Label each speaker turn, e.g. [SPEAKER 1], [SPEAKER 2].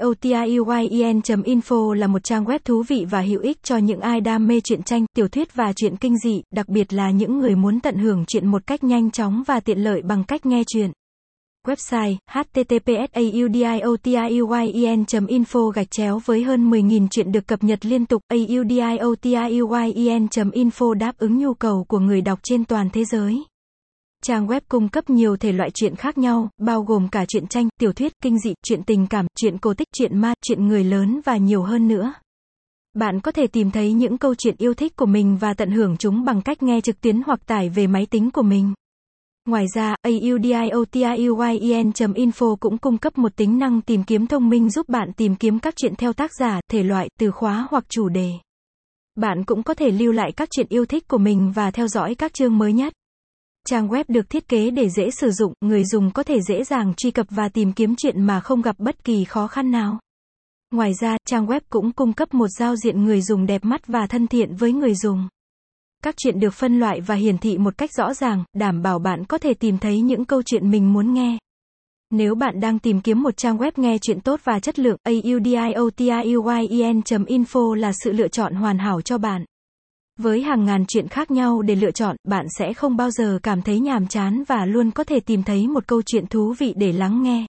[SPEAKER 1] audiotien.info là một trang web thú vị và hữu ích cho những ai đam mê truyện tranh, tiểu thuyết và truyện kinh dị, đặc biệt là những người muốn tận hưởng truyện một cách nhanh chóng và tiện lợi bằng cách nghe truyện. Website https audiotien.info gạch chéo với hơn 10.000 chuyện được cập nhật liên tục audiotien.info đáp ứng nhu cầu của người đọc trên toàn thế giới. Trang web cung cấp nhiều thể loại truyện khác nhau, bao gồm cả truyện tranh, tiểu thuyết, kinh dị, truyện tình cảm, truyện cổ tích, truyện ma, truyện người lớn và nhiều hơn nữa. Bạn có thể tìm thấy những câu chuyện yêu thích của mình và tận hưởng chúng bằng cách nghe trực tuyến hoặc tải về máy tính của mình. Ngoài ra, audiotien.info cũng cung cấp một tính năng tìm kiếm thông minh giúp bạn tìm kiếm các chuyện theo tác giả, thể loại, từ khóa hoặc chủ đề. Bạn cũng có thể lưu lại các chuyện yêu thích của mình và theo dõi các chương mới nhất. Trang web được thiết kế để dễ sử dụng, người dùng có thể dễ dàng truy cập và tìm kiếm chuyện mà không gặp bất kỳ khó khăn nào. Ngoài ra, trang web cũng cung cấp một giao diện người dùng đẹp mắt và thân thiện với người dùng. Các chuyện được phân loại và hiển thị một cách rõ ràng, đảm bảo bạn có thể tìm thấy những câu chuyện mình muốn nghe. Nếu bạn đang tìm kiếm một trang web nghe chuyện tốt và chất lượng, audiotien.info là sự lựa chọn hoàn hảo cho bạn. Với hàng ngàn chuyện khác nhau để lựa chọn, bạn sẽ không bao giờ cảm thấy nhàm chán và luôn có thể tìm thấy một câu chuyện thú vị để lắng nghe.